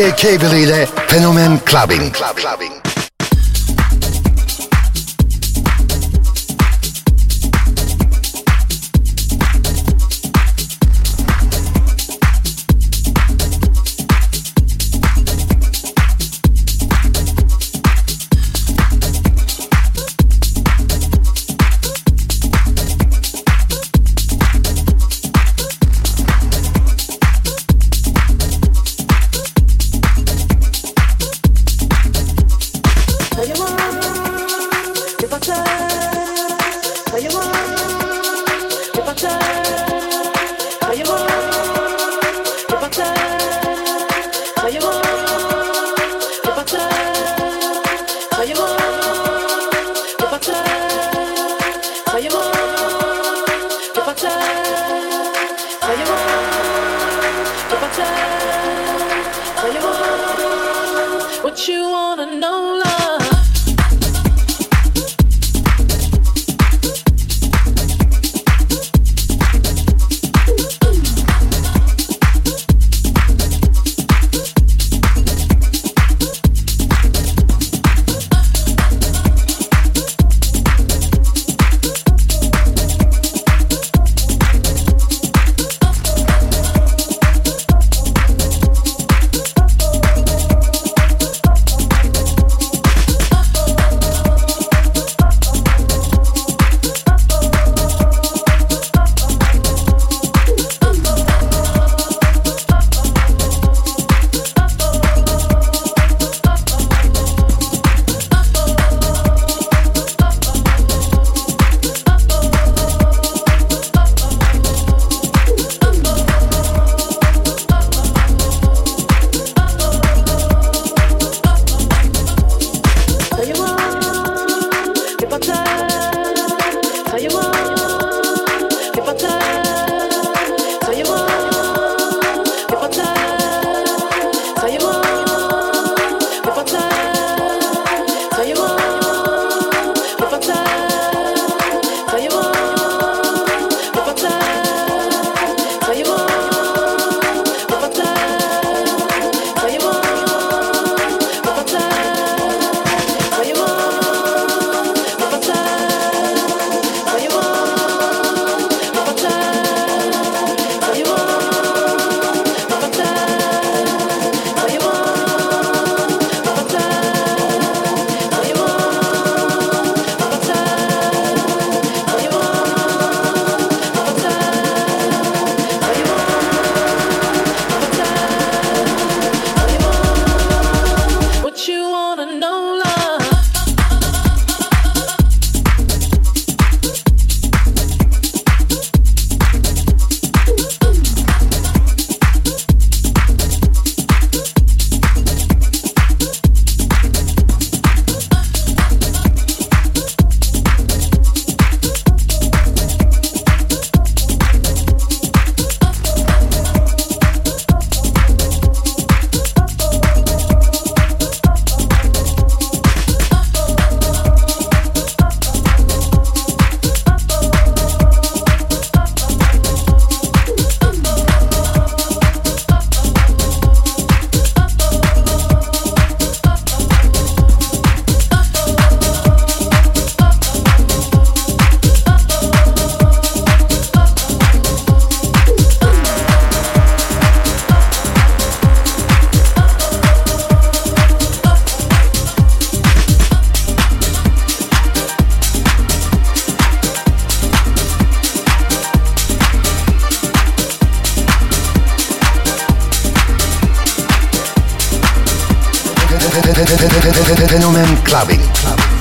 DJ Cable ile Fenomen Clubbing. Club, clubbing. Fenomen Clubbing.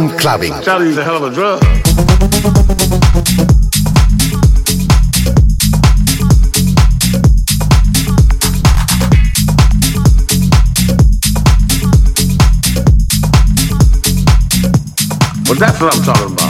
Fenomen Clubbing. A hell of a drug. Well, that's what I'm talking about.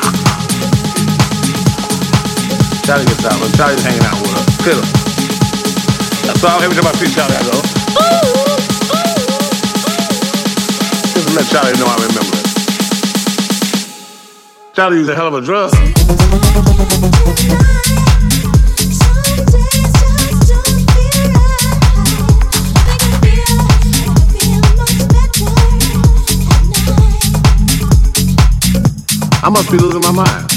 Charlie gets out, but Charlie's hanging out with us. That's why every time I see Charlie, I go, just to let Charlie know I remember it. Charlie used a hell of a drug. I must be losing my mind.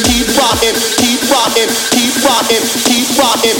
Keep rockin', keep rockin', keep rockin'.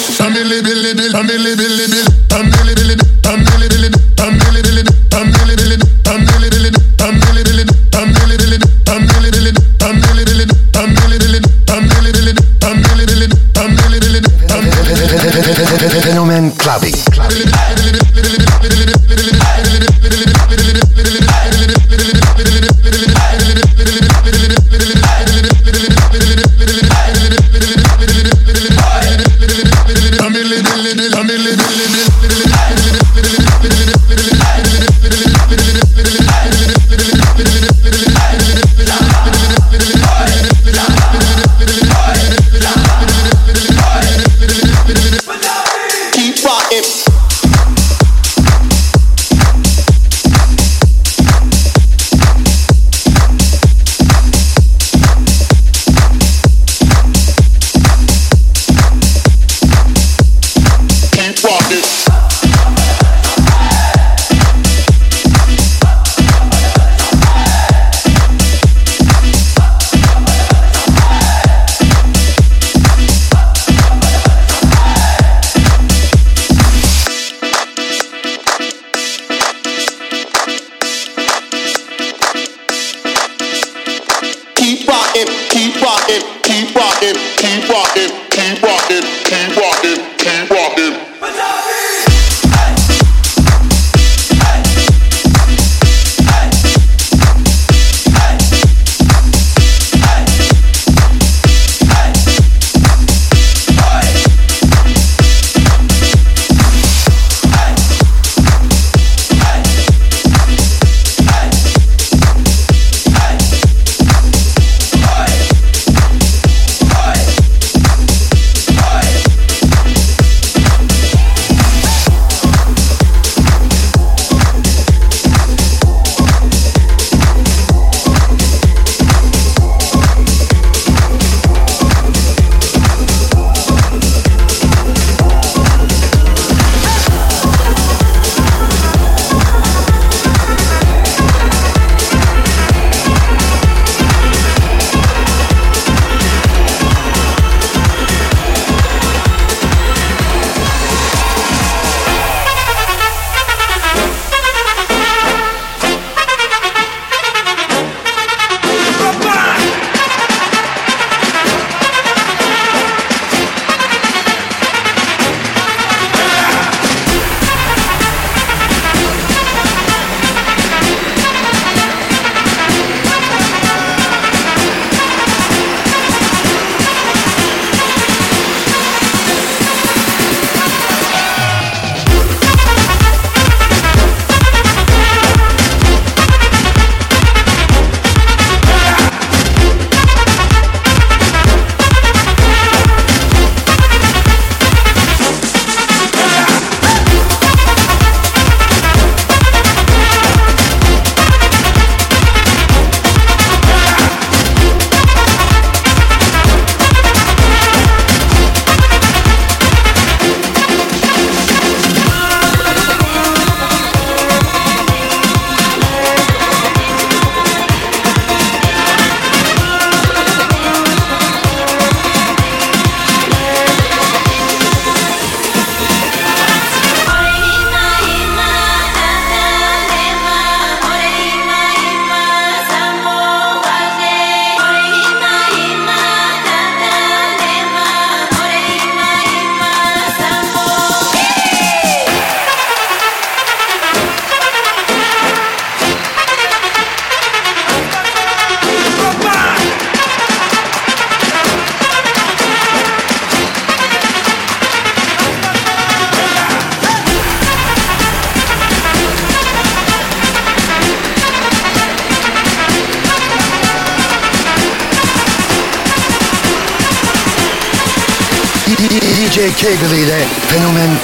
rockin', keep rockin', keep rockin', keep rockin', keep rockin', keep rockin'.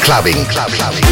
Clubbing. clubbing.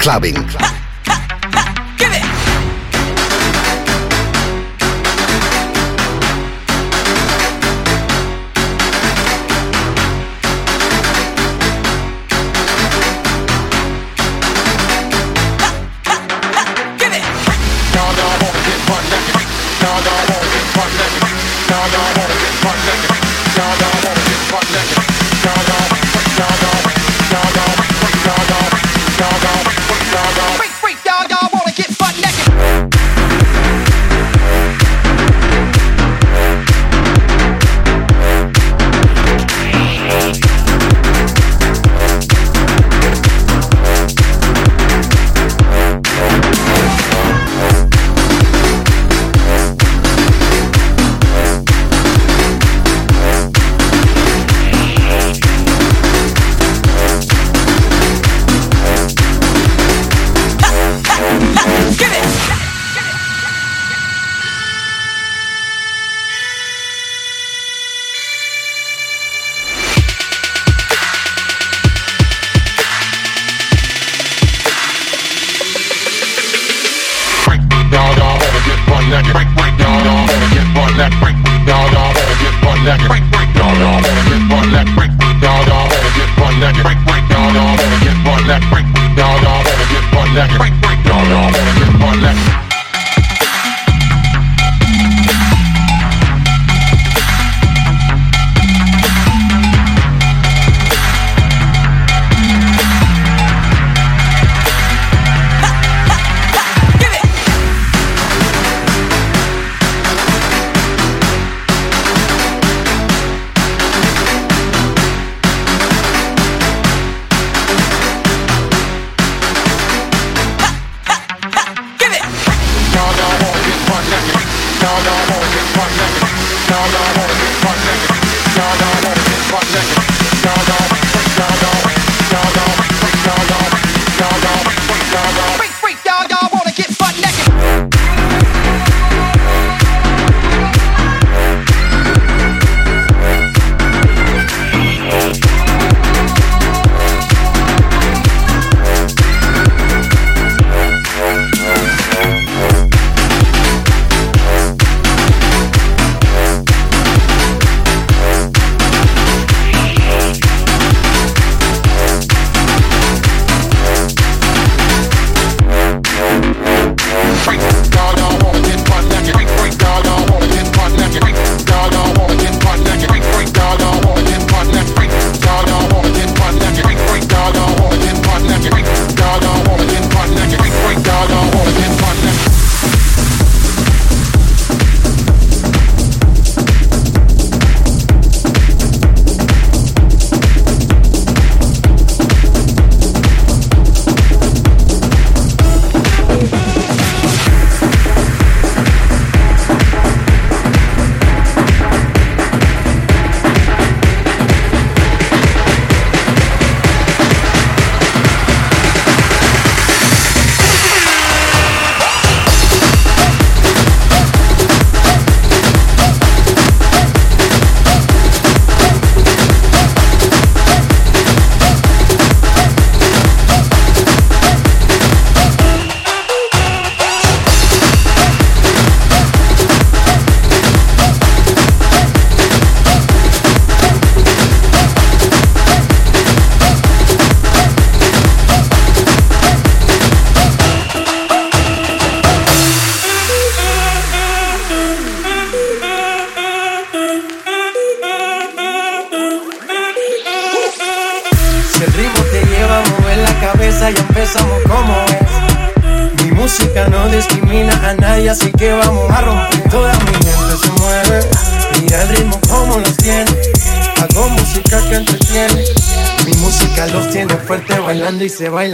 Clubbing.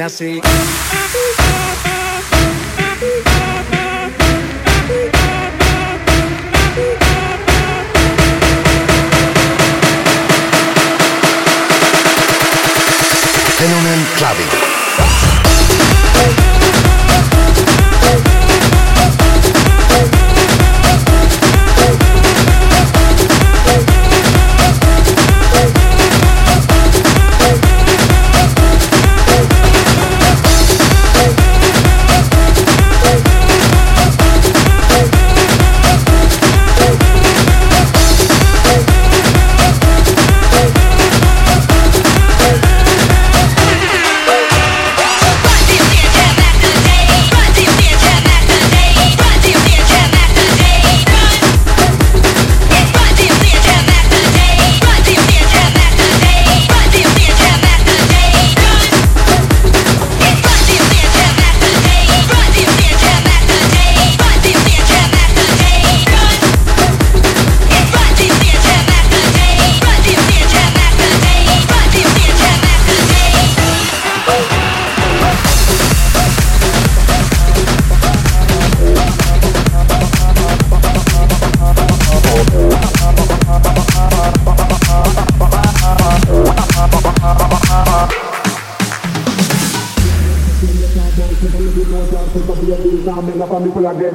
assim.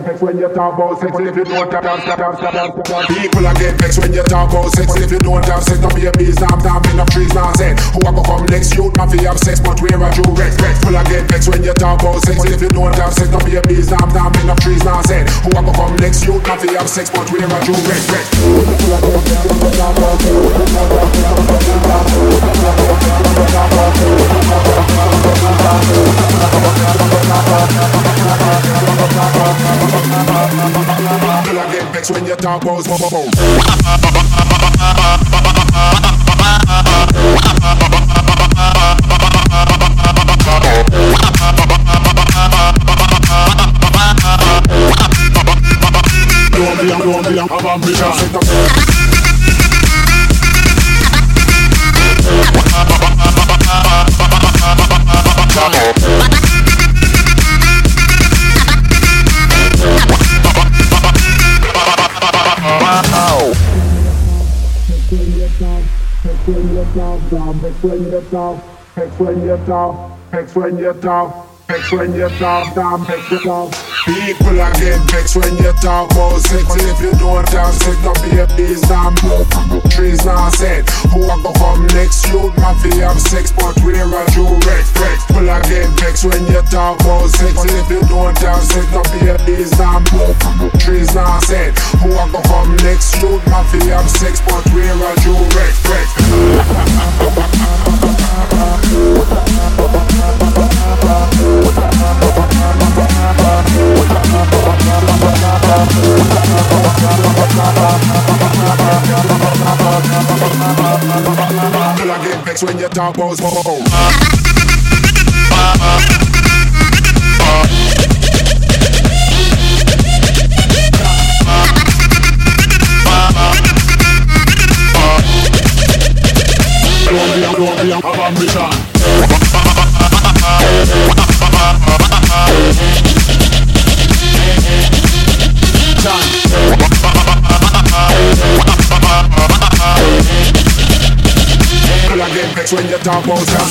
Get vexed when you talk about sex if you don't have sex. People are get vexed when you talk about sex if you don't have sex. Don't be a bees, I'm down in the trees now said. Who I go come next? You not have sex, but where are you rex? People are get vexed when you talk about sex if you don't have sex. Don't be a bees, I'm down in the trees now said. Who I go come next? You not have sex, but where are you rex? People when you talk about smoke phone. Don't be a, don't be a, I'm a bitch. down, down, it's when you're down, it's when you're down, it's when you're down, when you're down, down, it's when you're. People are get vexed when you talk about sex. If you don't have sex, be a bees, damn. Trees now said, who I go come next? You might be have sex, but where are you rex, rex? People are get vexed when you talk about sex. If you don't have sex, be a bees, damn. Trees now said, who I go come next? You might be have sex, but where are you I get vexed when your talk was a, don't be a, I'm. Talk about.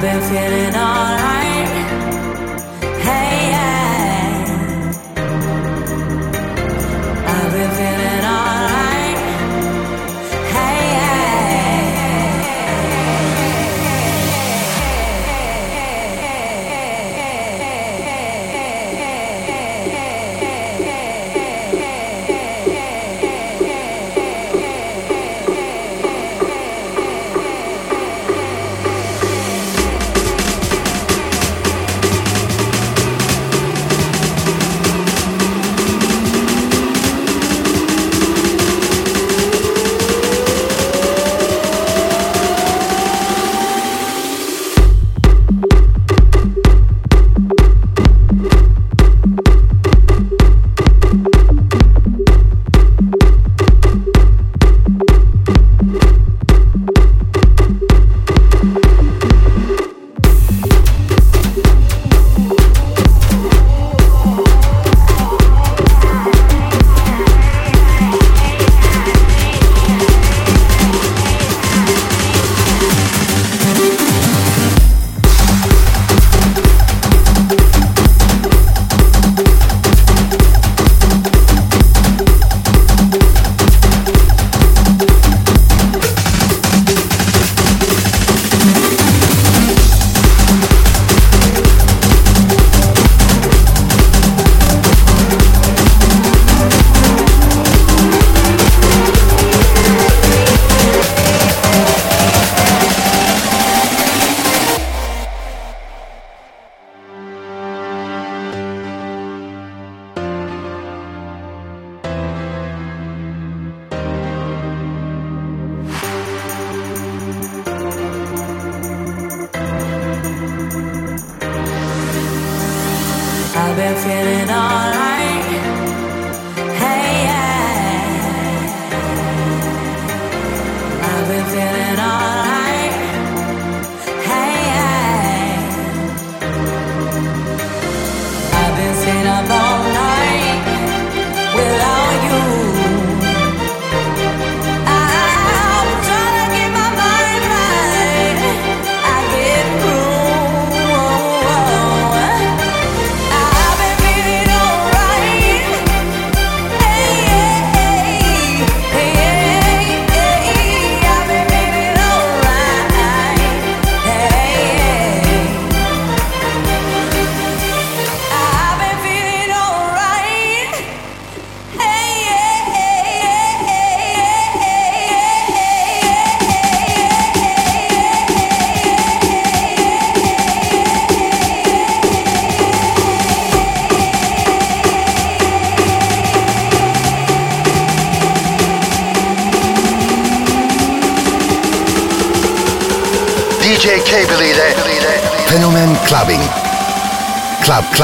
Clubbing.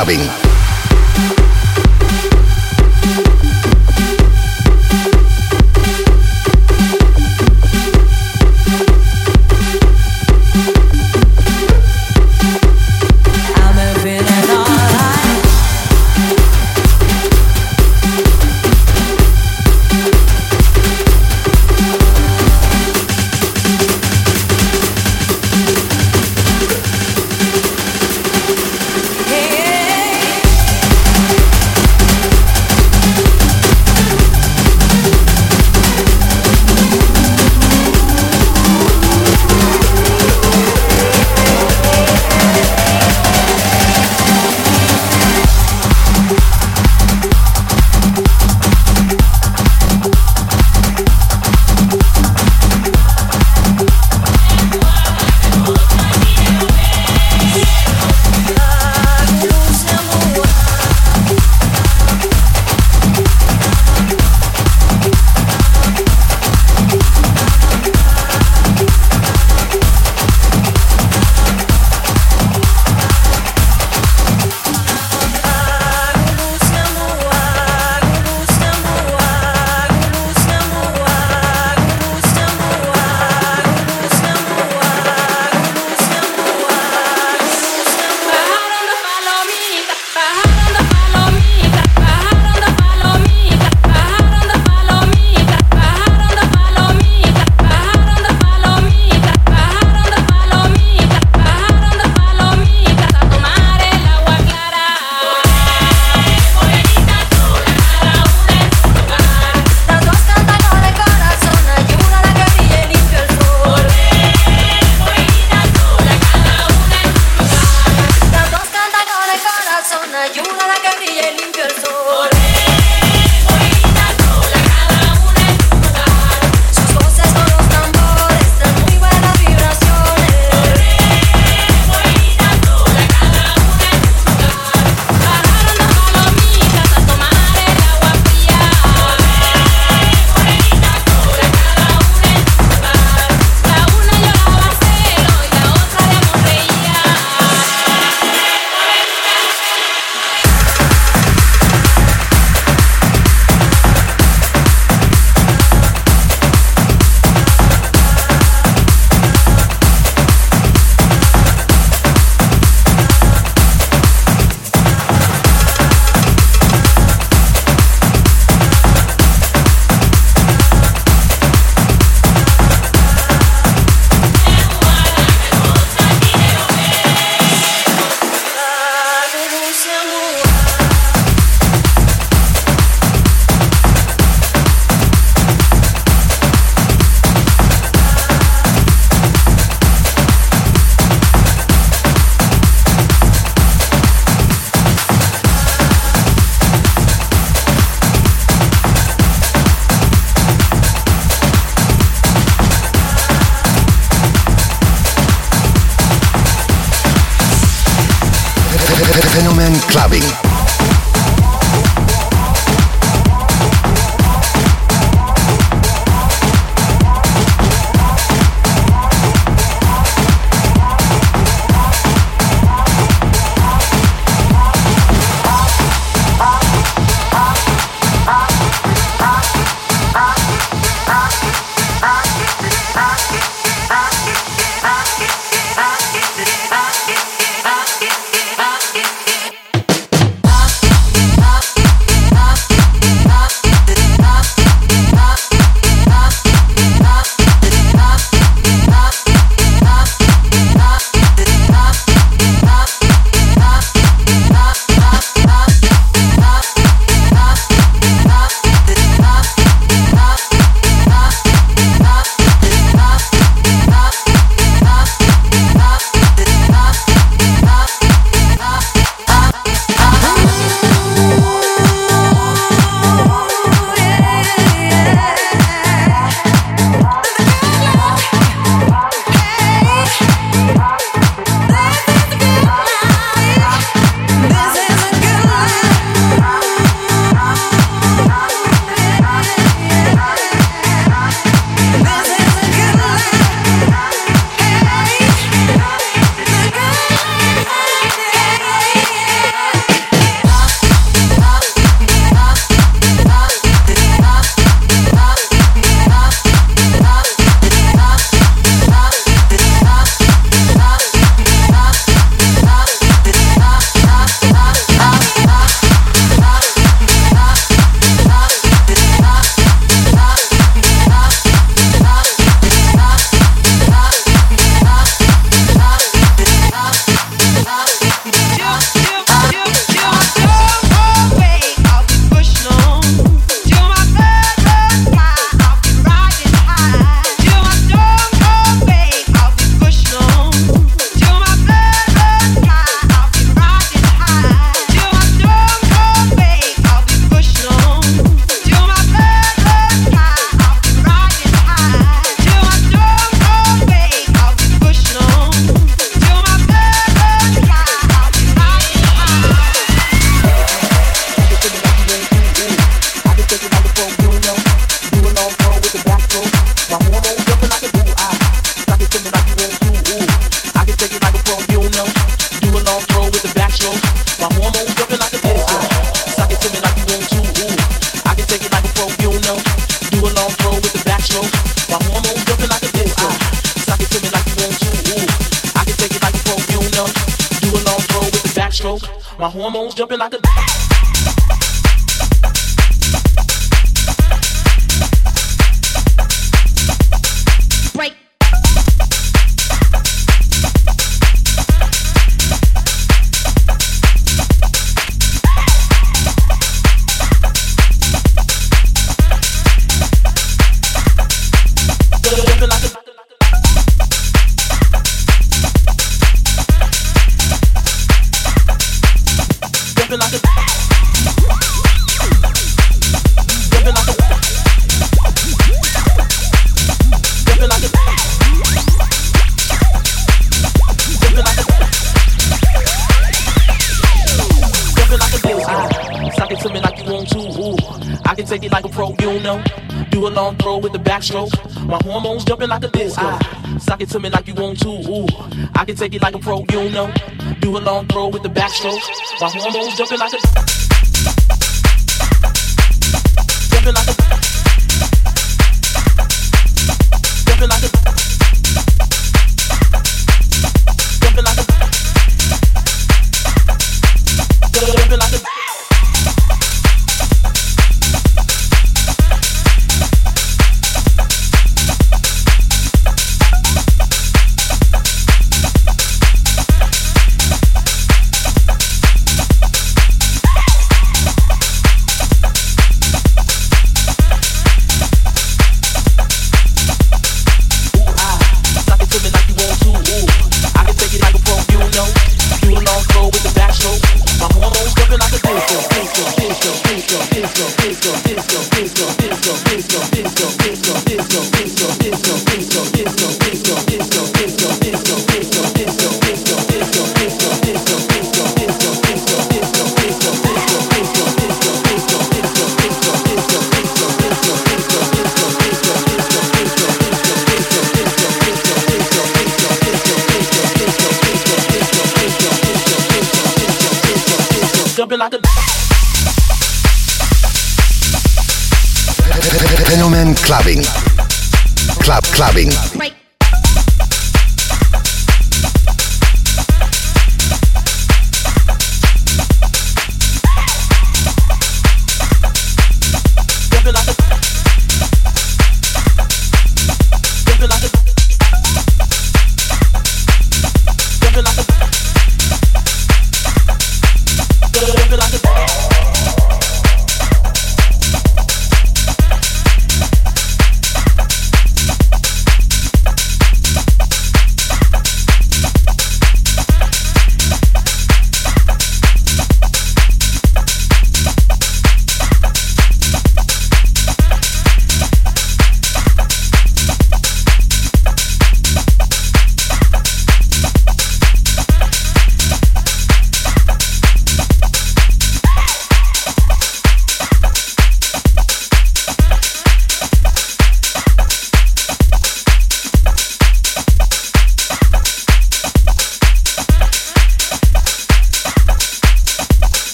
Fenomen to take it like a pro, you don't know. Do a long throw with the backstroke. My hormones jumping like a.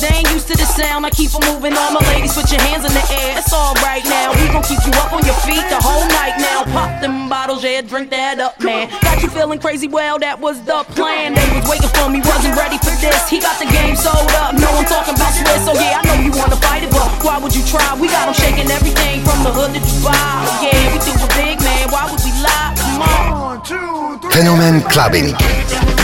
They ain't used to the sound. I keep 'em moving. All my ladies, put your hands in the air. It's all right now. We gon' keep you up on your feet the whole night now. Pop them bottles, yeah, drink that up, man. Got you feeling crazy? Well, that was the plan. They was waiting for me, wasn't ready for this. He got the game sold up. No one talking about Swiss. So yeah, I know you wanna fight it, but why would you try? We got 'em shaking everything from the hood to Dubai. Yeah, we do it big, man. Why would we lie? Come on. Fenomen Clubbing. Yo, yo, get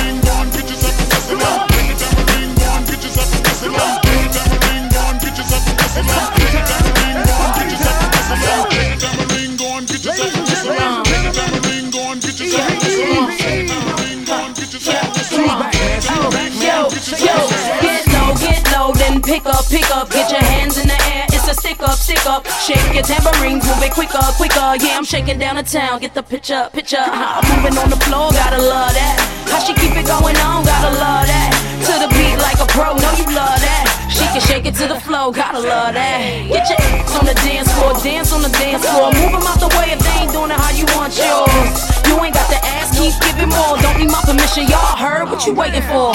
pick up, pick up, get your hands in the air. Stick up, stick up. Shake your tambourines, move it quicker, quicker. Yeah, I'm shaking down the town, get the picture, picture. Huh, moving on the floor, gotta love that. How she keep it going on, gotta love that. To the beat like a pro, know you love that. She can shake it to the flow, gotta love that. Get your ass on the dance floor, dance on the dance floor. Move 'em out the way if they ain't doing it how you want yours. You ain't got the ass, keep giving more. Don't need my permission, y'all heard what you waiting for.